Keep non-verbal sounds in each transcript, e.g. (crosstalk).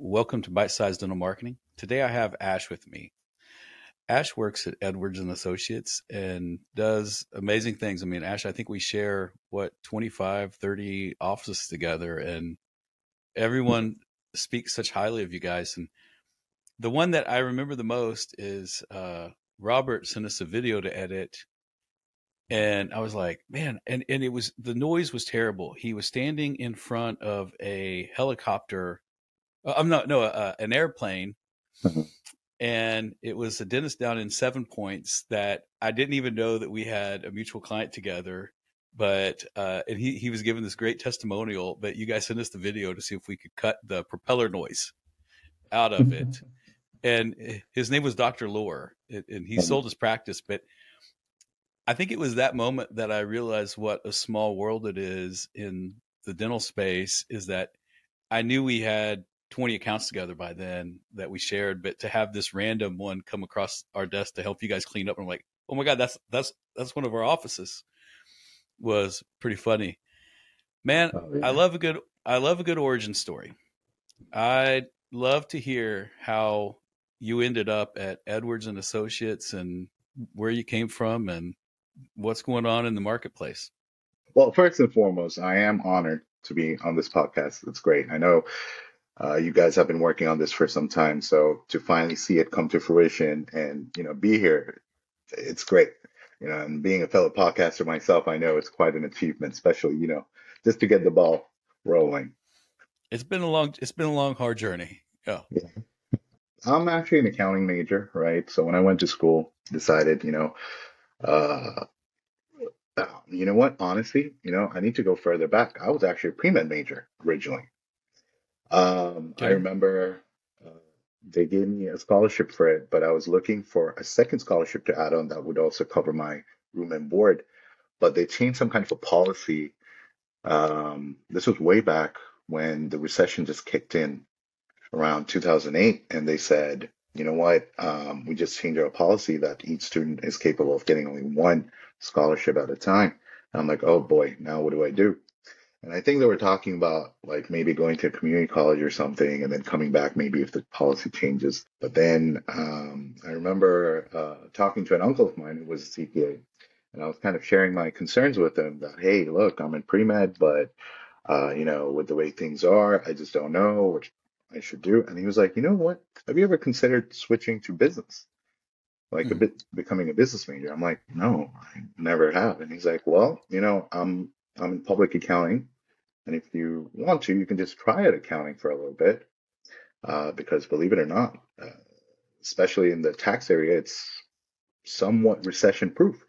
Welcome to Bite Size Dental Marketing. Today I have Ash with me. Ash works at Edwards and Associates and does amazing things. I mean, Ash, I think we share what 25, 30 offices together and everyone speaks such highly of you guys. And the one that I remember the most is uh, Robert sent us a video to edit and I was like, man, and and it was the noise was terrible. He was standing in front of a helicopter. Uh, I'm not no uh, an airplane, mm-hmm. and it was a dentist down in Seven Points that I didn't even know that we had a mutual client together. But uh, and he he was giving this great testimonial. But you guys sent us the video to see if we could cut the propeller noise out of it. (laughs) and eh, his name was Doctor Lore, and he sold his practice, but I think it was that moment that I realized what a small world it is in the dental space is that I knew we had 20 accounts together by then that we shared, but to have this random one come across our desk to help you guys clean up, I'm like, oh my God, that's, that's, that's one of our offices was pretty funny. Man, oh, yeah. I love a good, I love a good origin story. I'd love to hear how you ended up at Edwards and Associates and where you came from and what's going on in the marketplace? Well, first and foremost, I am honored to be on this podcast. It's great. I know uh, you guys have been working on this for some time, so to finally see it come to fruition and you know be here, it's great. You know, and being a fellow podcaster myself, I know it's quite an achievement, especially you know just to get the ball rolling. It's been a long, it's been a long, hard journey. Yeah. yeah. I'm actually an accounting major, right? So when I went to school, decided, you know, uh, you know what? Honestly, you know, I need to go further back. I was actually a pre med major originally. Um, I remember uh, they gave me a scholarship for it, but I was looking for a second scholarship to add on that would also cover my room and board. But they changed some kind of a policy. Um, this was way back when the recession just kicked in around 2008, and they said you know what, um, we just changed our policy that each student is capable of getting only one scholarship at a time. And I'm like, oh boy, now what do I do? And I think they were talking about like maybe going to a community college or something and then coming back maybe if the policy changes. But then um, I remember uh, talking to an uncle of mine who was a CPA and I was kind of sharing my concerns with him that, hey, look, I'm in pre med, but uh, you know, with the way things are, I just don't know which I should do. And he was like, you know what? Have you ever considered switching to business? Like mm-hmm. a hmm. bit becoming a business major. I'm like, no, I never have. And he's like, well, you know, I'm I'm in public accounting, and if you want to, you can just try at accounting for a little bit, uh, because believe it or not, uh, especially in the tax area, it's somewhat recession proof.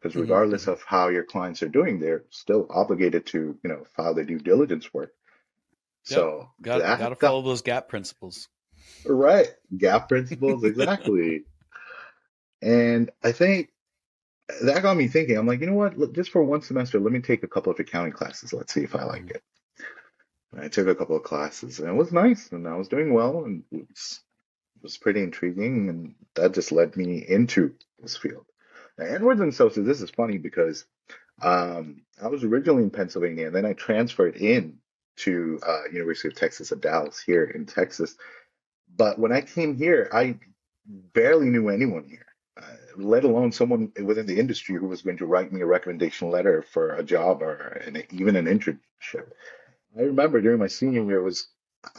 Because mm-hmm. regardless mm-hmm. of how your clients are doing, they're still obligated to, you know, file their due diligence work. Yep. So got got to follow those GAAP principles. Right, GAAP principles exactly. (laughs) and I think that got me thinking. I'm like, you know what? Just for one semester, let me take a couple of accounting classes. Let's see if I like it. And I took a couple of classes, and it was nice, and I was doing well, and it was, it was pretty intriguing, and that just led me into this field. Now, Edwards and Associates, this is funny because um, I was originally in Pennsylvania, and then I transferred in to uh, University of Texas at Dallas here in Texas. But when I came here, I barely knew anyone here, uh, let alone someone within the industry who was going to write me a recommendation letter for a job or an, even an internship. I remember during my senior year, was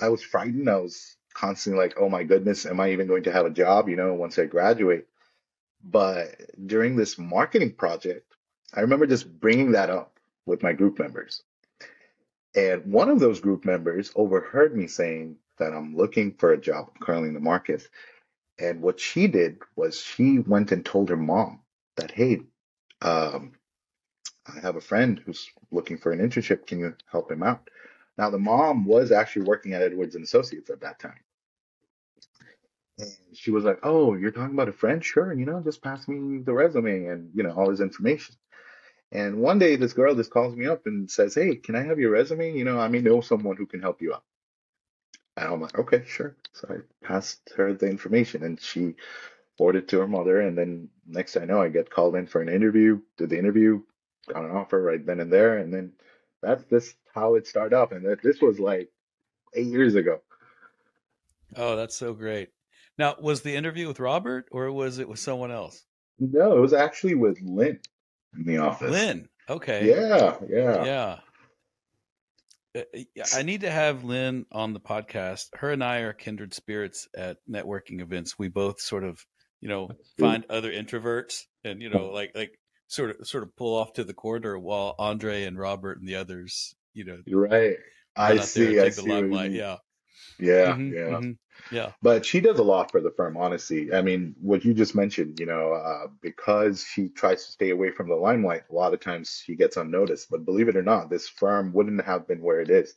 I was frightened. I was constantly like, "Oh my goodness, am I even going to have a job?" You know, once I graduate. But during this marketing project, I remember just bringing that up with my group members and one of those group members overheard me saying that I'm looking for a job currently in the market. And what she did was she went and told her mom that, hey, um, I have a friend who's looking for an internship. Can you help him out? Now, the mom was actually working at Edwards and Associates at that time. And she was like, Oh, you're talking about a friend? Sure, you know, just pass me the resume and, you know, all his information. And one day this girl just calls me up and says, Hey, can I have your resume? You know, I may know someone who can help you out. And I'm like, okay, sure. So I passed her the information and she forwarded it to her mother. And then next I know, I get called in for an interview, did the interview, got an offer right then and there. And then that's just how it started off. And this was like eight years ago. Oh, that's so great. Now, was the interview with Robert or was it with someone else? No, it was actually with Lynn in the office. Lynn. Okay. Yeah, yeah. Yeah. Uh, I need to have Lynn on the podcast. Her and I are kindred spirits at networking events. We both sort of, you know, find other introverts and you know, like like sort of sort of pull off to the corner while Andre and Robert and the others, you know, right. I see. I see. the what you limelight. mean. Yeah. Yeah, Mhm, yeah. mhm. Yeah. But she does a lot for the firm, honestly. I mean, what you just mentioned, you know, uh, because she tries to stay away from the limelight, a lot of times she gets unnoticed. But believe it or not, this firm wouldn't have been where it is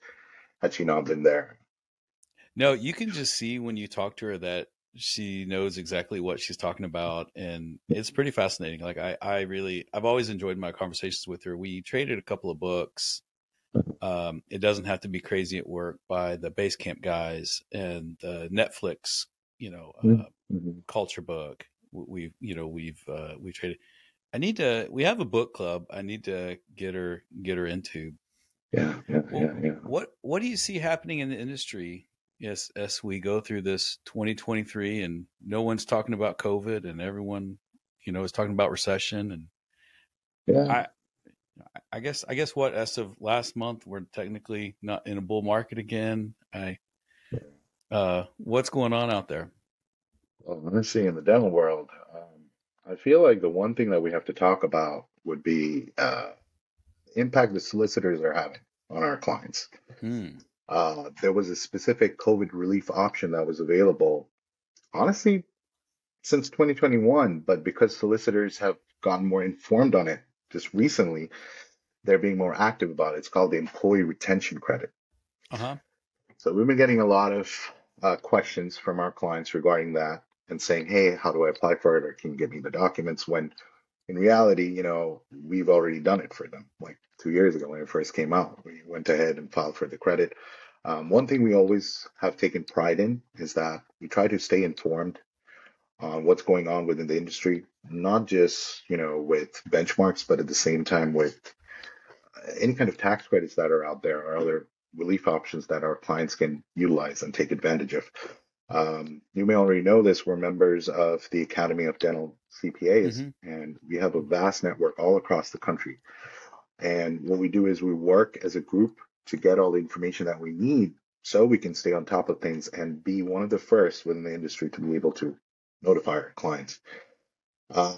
had she not been there. No, you can just see when you talk to her that she knows exactly what she's talking about and it's pretty fascinating. Like I I really I've always enjoyed my conversations with her. We traded a couple of books. Um it doesn't have to be crazy at work by the Basecamp guys and the Netflix, you know, Mm. uh, Mhm. culture book. We've you know, we've uh we traded I need to we have a book club. I need to get her get her into. Yeah, yeah, Well, yeah, yeah. what what do you see happening in the industry Yes, as we go through this 2023 and no one's talking about COVID and everyone you know is talking about recession and Yeah. I guess I guess what as of last month we're technically not in a bull market again. I uh what's going on out there? Well, see. in the dental world, um, I feel like the one thing that we have to talk about would be uh, impact the solicitors are having on our clients. Hmm. Uh, there was a specific COVID relief option that was available, honestly, since 2021, but because solicitors have gotten more informed on it just recently, they're being more active about it. It's called the Employee Retention Credit. Uh-huh. So we've been getting a lot of uh, questions from our clients regarding that and saying, hey, how do I apply for it? Or can you get me the documents? When in reality, you know, we've already done it for them. Like two years ago when it first came out, we went ahead and filed for the credit. Um, one thing we always have taken pride in is that we try to stay informed on what's going on within the industry, not just, you know, with benchmarks, but at the same time with any kind of tax credits that are out there or other relief options that our clients can utilize and take advantage of. Um, you may already know this. We're members of the Academy of Dental CPAs, Mhm. and we have a vast network all across the country. And what we do is we work as a group to get all the information that we need so we can stay on top of things and be one of the first within the industry to be able to notify our clients. Um,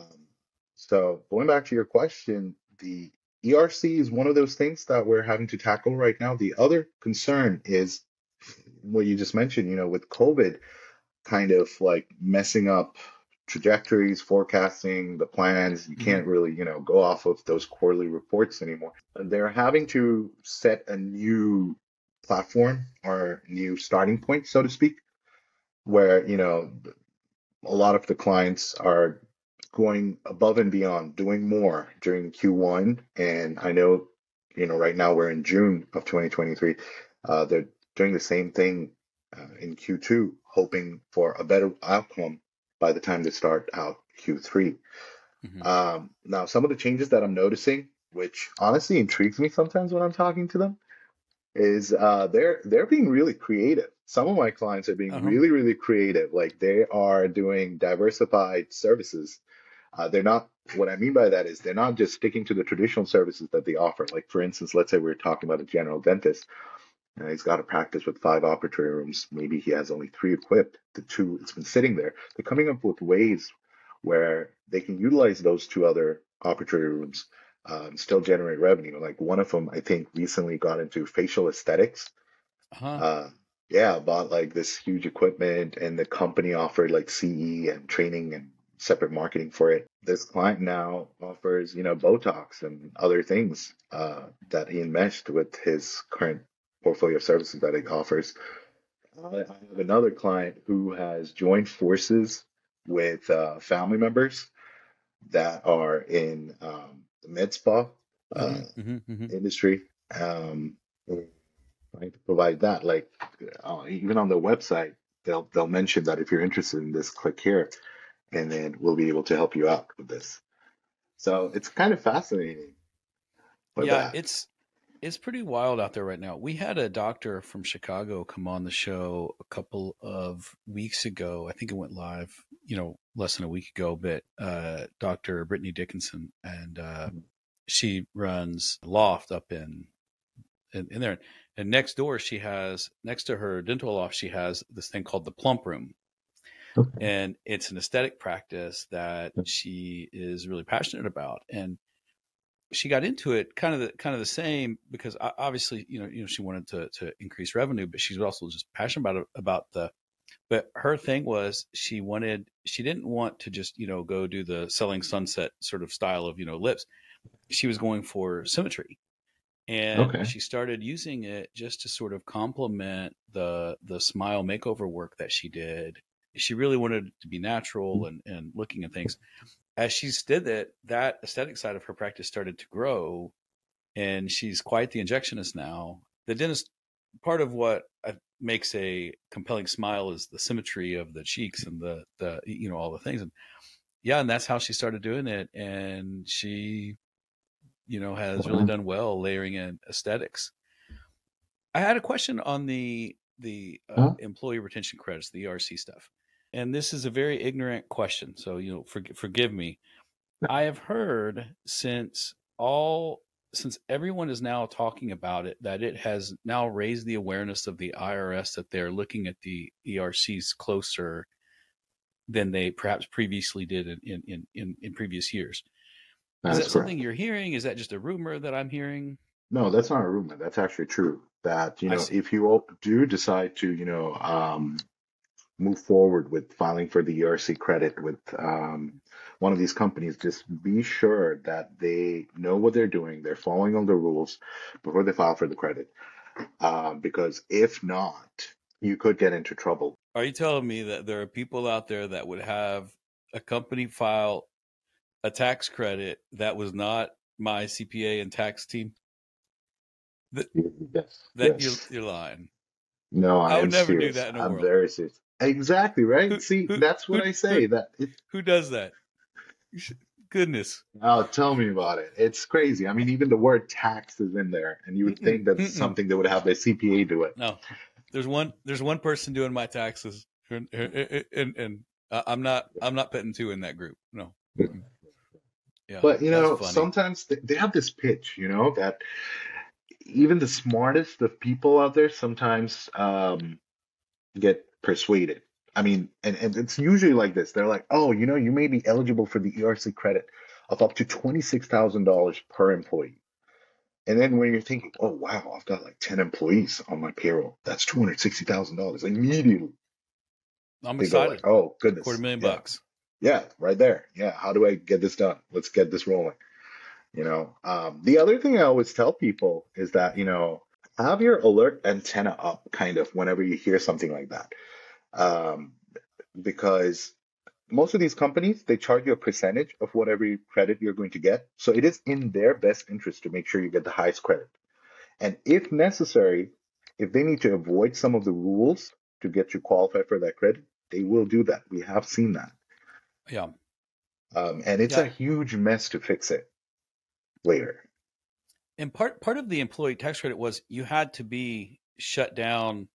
so going back to your question, the ERC is one of those things that we're having to tackle right now. The other concern is what you just mentioned, you know, with COVID kind of like messing up trajectories, forecasting the plans. You can't really, you know, go off of those quarterly reports anymore. They're having to set a new platform or new starting point, so to speak, where, you know, a lot of the clients are going above and beyond, doing more during Q1. And I know, you know, right now we're in June of 2023. Uh, they're doing the same thing uh, in Q2, hoping for a better outcome by the time they start out Q3. Mhm. Um, now, some of the changes that I'm noticing, which honestly intrigues me sometimes when I'm talking to them, is uh, they're they're being really creative. Some of my clients are being Uh-huh. really really creative. Like they are doing diversified services. Uh, they're not. What I mean by that is they're not just sticking to the traditional services that they offer. Like for instance, let's say we're talking about a general dentist. And he's got a practice with five operatory rooms. Maybe he has only three equipped. The two, it's been sitting there. They're coming up with ways where they can utilize those two other operatory rooms, um, still generate revenue. Like one of them, I think, recently got into facial aesthetics. Uh-huh. Uh, yeah, bought like this huge equipment, and the company offered like CE and training and separate marketing for it. This client now offers, you know, Botox and other things uh, that he enmeshed with his current portfolio of services that he offers. I have another client who has joined forces with uh, family members that are in um, the med spa uh, Mhm, mhm, mhm. industry. Um, trying to provide that, like uh, even on the website, they'll they'll mention that if you're interested in this, click here, and then we'll be able to help you out with this. So it's kind of fascinating. Yeah, that. it's it's pretty wild out there right now. We had a doctor from Chicago come on the show a couple of weeks ago. I think it went live, you know, less than a week ago, but uh, Dr. Brittany Dickinson, and uh, mm-hmm. she runs Loft up in, in, in there. And next door, she has next to her dental loft, she has this thing called the Plump Room. And it's an aesthetic practice that she is really passionate about. And she got into it kind of the kind of the same because obviously you know you know she wanted to to increase revenue, but she's also just passionate about about the. But her thing was she wanted she didn't want to just you know go do the selling sunset sort of style of you know lips. She was going for symmetry, and okay. she started using it just to sort of complement the the smile makeover work that she did. She really wanted to be natural and and looking at things as she's did that, that aesthetic side of her practice started to grow, and she's quite the injectionist now. The dentist, part of what uh, makes a compelling smile is the symmetry of the cheeks and the the you know all the things, and yeah, and that's how she started doing it, and she, you know, has really done well layering in aesthetics. I had a question on the the uh, huh? employee retention credits, the ERC stuff and this is a very ignorant question, so you know, for, forgive me. I have heard since all since everyone is now talking about it that it has now raised the awareness of the IRS that they're looking at the ERCs closer than they perhaps previously did in in in, in previous years. That's is that something you're hearing? Is that just a rumor that I'm hearing? No, that's not a rumor. That's actually true. That you know, if you do decide to, you know, um, move forward with filing for the ERC credit with um, one of these companies, just be sure that they know what they're doing. They're following all the rules before they file for the credit. Uh, because if not, you could get into trouble. Are you telling me that there are people out there that would have a company file a tax credit that was not my CPA and tax team? That, yes. That yes. You're, you're lying. No, I, I would never serious. do that in a I'm world. very serious. Exactly right. Who, See, who, that's what who, I say. that who does that? Goodness. Oh, tell me about it. It's crazy. I mean, even the word tax is in there, and you would think that's Mm-mm. something that would have a CPA do it. No, there's one. There's one person doing my taxes, and, and, and, and I'm not. I'm not putting two in that group. No. Yeah, but you know, sometimes they, they have this pitch, you know, that even the smartest of people out there sometimes um, get persuaded. I mean, and, and it's usually like this. They're like, oh, you know, you may be eligible for the ERC credit of up to $26,000 per employee. And then when you're thinking, oh, wow, I've got like 10 employees on my payroll, that's $260,000 immediately. I'm excited. Like, oh, goodness. Quarter million yeah. bucks. Yeah, right there. Yeah. How do I get this done? Let's get this rolling. You know, um, the other thing I always tell people is that, you know, have your alert antenna up kind of whenever you hear something like that. Um, because most of these companies they charge you a percentage of whatever credit you're going to get. So it is in their best interest to make sure you get the highest credit. And if necessary if they need to avoid some of the rules to get you qualified for that credit they will do that. We have seen that. Yeah. Um, and it's yeah. a huge mess to fix it later and part part of the employee tax credit was you had to be shut down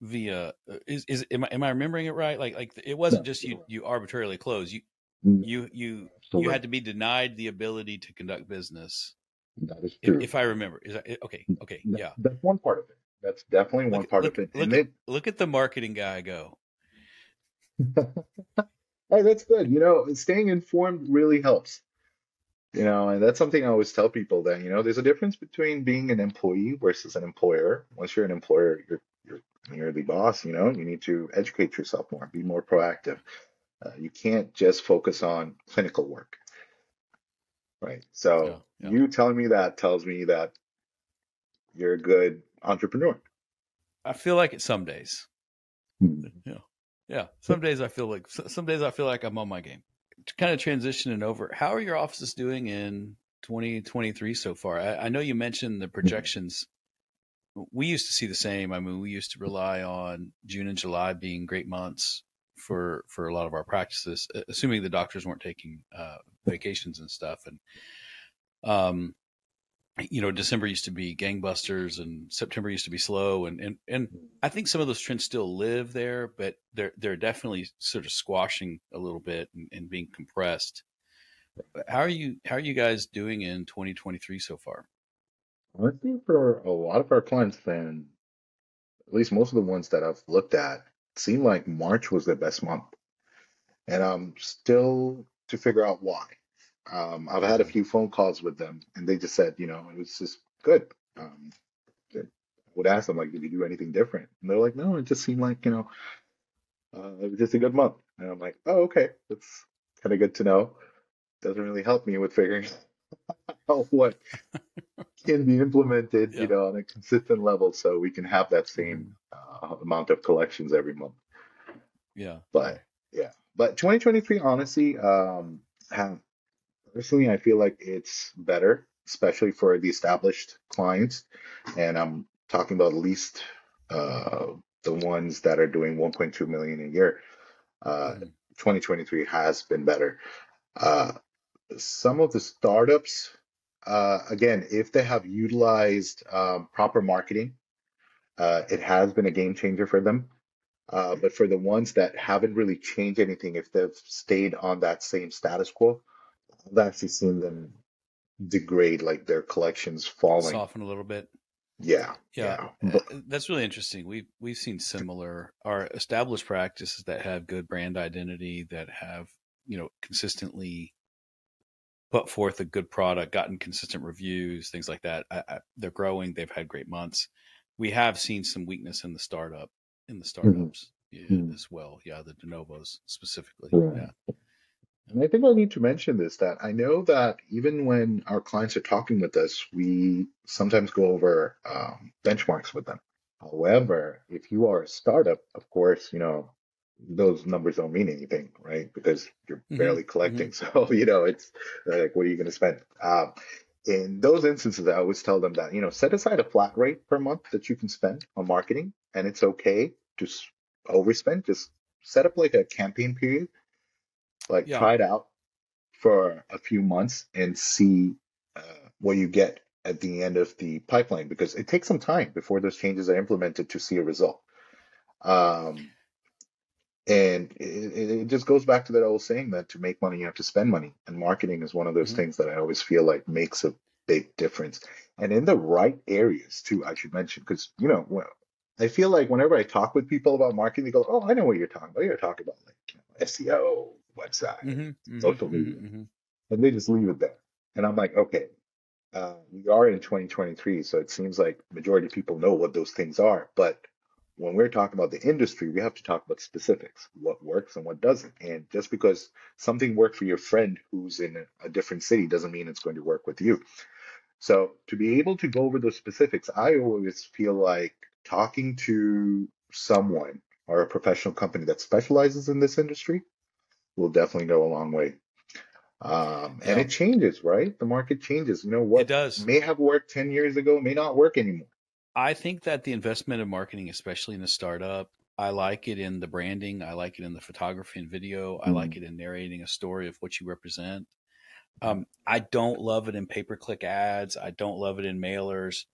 via uh, is is am I, am I remembering it right? Like like it wasn't just you you arbitrarily closed. You you you you had to be denied the ability to conduct business. That is true. If, if I remember, is that okay? Okay, yeah. That's one part of it. That's definitely one look, part look, of it. Look at, look at the marketing guy go. (laughs) hey, that's good. You know, staying informed really helps. You know, and that's something I always tell people that, you know, there's a difference between being an employee versus an employer. Once you're an employer, you're you're you're the boss, you know, you need to educate yourself more, be more proactive. Uh, you can't just focus on clinical work. Right. So yeah, yeah. you telling me that tells me that you're a good entrepreneur. I feel like it some days. Hmm. Yeah. Yeah. Some days I feel like some days I feel like I'm on my game. Kind of transitioning over. How are your offices doing in 2023 so far? I, I know you mentioned the hmm. projections we used to see the same. I mean, we used to rely on June and July being great months for for a lot of our practices, assuming the doctors weren't taking uh, vacations and stuff. And um, you know, December used to be gangbusters and September used to be slow. And, and, and I think some of those trends still live there, but they're, they're definitely sort of squashing a little bit and, and being compressed. How are you, how are you guys doing in 2023 so far? I think for a lot of our clients, then at least most of the ones that I've looked at, seemed like March was their best month. And I'm still to figure out why. Um, I've had a few phone calls with them, and they just said, you know, it was just good. Um, I would ask them, like, did you do anything different? And they're like, no, it just seemed like, you know, uh, it was just a good month. And I'm like, oh, okay, that's kind of good to know. Doesn't really help me with figuring (laughs) out what can be implemented, Yeah. you know, on a consistent level, so we can have that same uh, amount of collections every month. Yeah. But yeah, but 2023, honestly, um, have, personally, I feel like it's better, especially for the established clients. And I'm talking about at least uh, the ones that are doing 1.2 million a year. Uh, Mhm. 2023 has been better. Uh, some of the startups, uh, again, if they have utilized um, proper marketing, uh, it has been a game changer for them. Uh, but for the ones that haven't really changed anything, if they've stayed on that same status quo, I've actually seen them degrade, like their collections falling. Soften a little bit. Yeah, Yeah, yeah. But uh, that's really interesting. We've we've seen similar our established practices that have good brand identity that have you know consistently put forth a good product, gotten consistent reviews, things like that. I, I, they're growing. They've had great months. We have seen some weakness in the startup in the startups yeah, Mhm. as well. Yeah, the de novos specifically. Right. Yeah. And I think I'll need to mention this that I know that even when our clients are talking with us, we sometimes go over um, benchmarks with them. However, if you are a startup, of course, you know, those numbers don't mean anything, right? Because you're Mhm, barely collecting. (laughs) So, you know, it's like, what are you going to spend? Um, in those instances, I always tell them that, you know, set aside a flat rate per month that you can spend on marketing, and it's okay to overspend. Just set up like a campaign period like Yeah. try it out for a few months and see uh, what you get at the end of the pipeline because it takes some time before those changes are implemented to see a result. Um, and it, it just goes back to that old saying that to make money, you have to spend money. And marketing is one of those Mhm. things that I always feel like makes a big difference. And in the right areas too, I should mention, because, you know, well, I feel like whenever I talk with people about marketing, they go, "Oh, I know what you're talking about. You're talking about like you know, SEO, website, Mhm, mhm, social mhm, media," mhm. and they just leave it there. And I'm like, okay, uh, we are in 2023, so it seems like majority of people know what those things are. But when we're talking about the industry, we have to talk about specifics, what works and what doesn't. And just because something worked for your friend who's in a different city doesn't mean it's going to work with you. So to be able to go over those specifics, I always feel like talking to someone or a professional company that specializes in this industry will definitely go a long way. Um, and Yeah. it changes, right? The market changes. You know what? It does. may have worked 10 years ago may not work anymore. I think that the investment in marketing, especially in a startup, I like it in the branding. I like it in the photography and video. I like it in narrating a story of what you represent. Um, I don't love it in pay per click ads. I don't love it in mailers.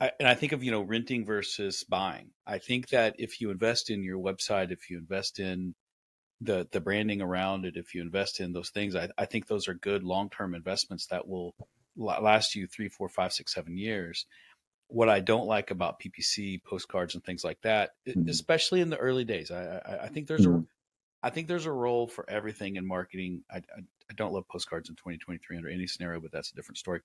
I, and I think of you know renting versus buying. I think that if you invest in your website, if you invest in the the branding around it, if you invest in those things, I, I think those are good long term investments that will last you three, four, five, six, seven years. What I don't like about PPC postcards and things like that, Mhm. especially in the early days, I, I, I think there's a Mhm. I think there's a role for everything in marketing. I, I, I don't love postcards in 2023 under any scenario, but that's a different story.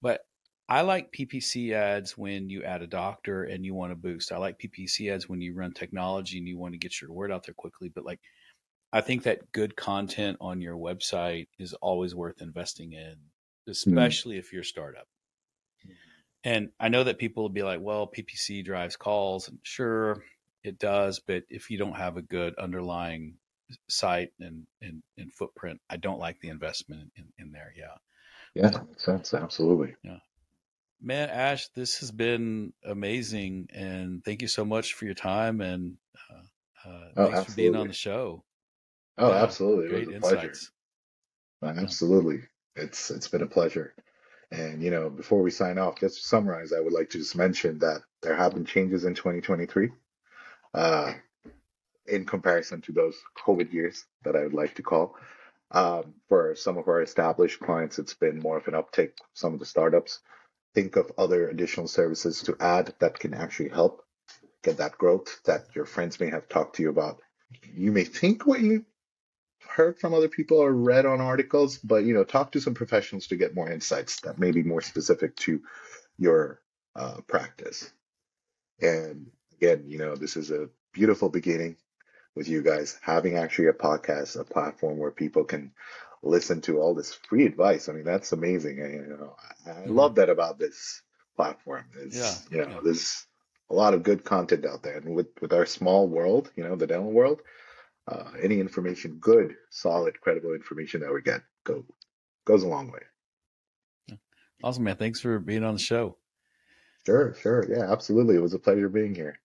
But I like PPC ads when you add a doctor and you want to boost. I like PPC ads when you run technology and you want to get your word out there quickly. But like, I think that good content on your website is always worth investing in, especially if you're a startup. And I know that people will be like, well, PPC drives calls. And sure, it does. But if you don't have a good underlying site and, and, and footprint, I don't like the investment in, in there. Yeah. Yeah, that makes sense. Absolutely. Yeah. Man, Ash, this has been amazing. And thank you so much for your time. And uh, uh, Oh, thanks for being on the show. Oh, Yeah, absolutely. It Great was a pleasure. insights. Uh, Absolutely. It's it's been a pleasure. And, you know, before we sign off, just to summarize, I would like to just mention that there have been changes in 2023 uh, in comparison to those COVID years that I would like to call. Um, for some of our established clients, it's been more of an uptick. Some of the startups think of other additional services to add that can actually help get that growth that your friends may have talked to you about. You may think what you heard from other people or read on articles, but you know, talk to some professionals to get more insights that may be more specific to your uh, practice. And again, you know, this is a beautiful beginning with you guys having actually a podcast, a platform where people can listen to all this free advice. I mean, that's amazing. I, you know, I, I mm-hmm. love that about this platform. Is yeah, you know, yeah. there's a lot of good content out there, and with with our small world, you know, the dental world, uh, any information, good, solid, credible information that we get, go goes a long way. Awesome, man. Thanks for being on the show. Sure, sure. Yeah, absolutely. It was a pleasure being here.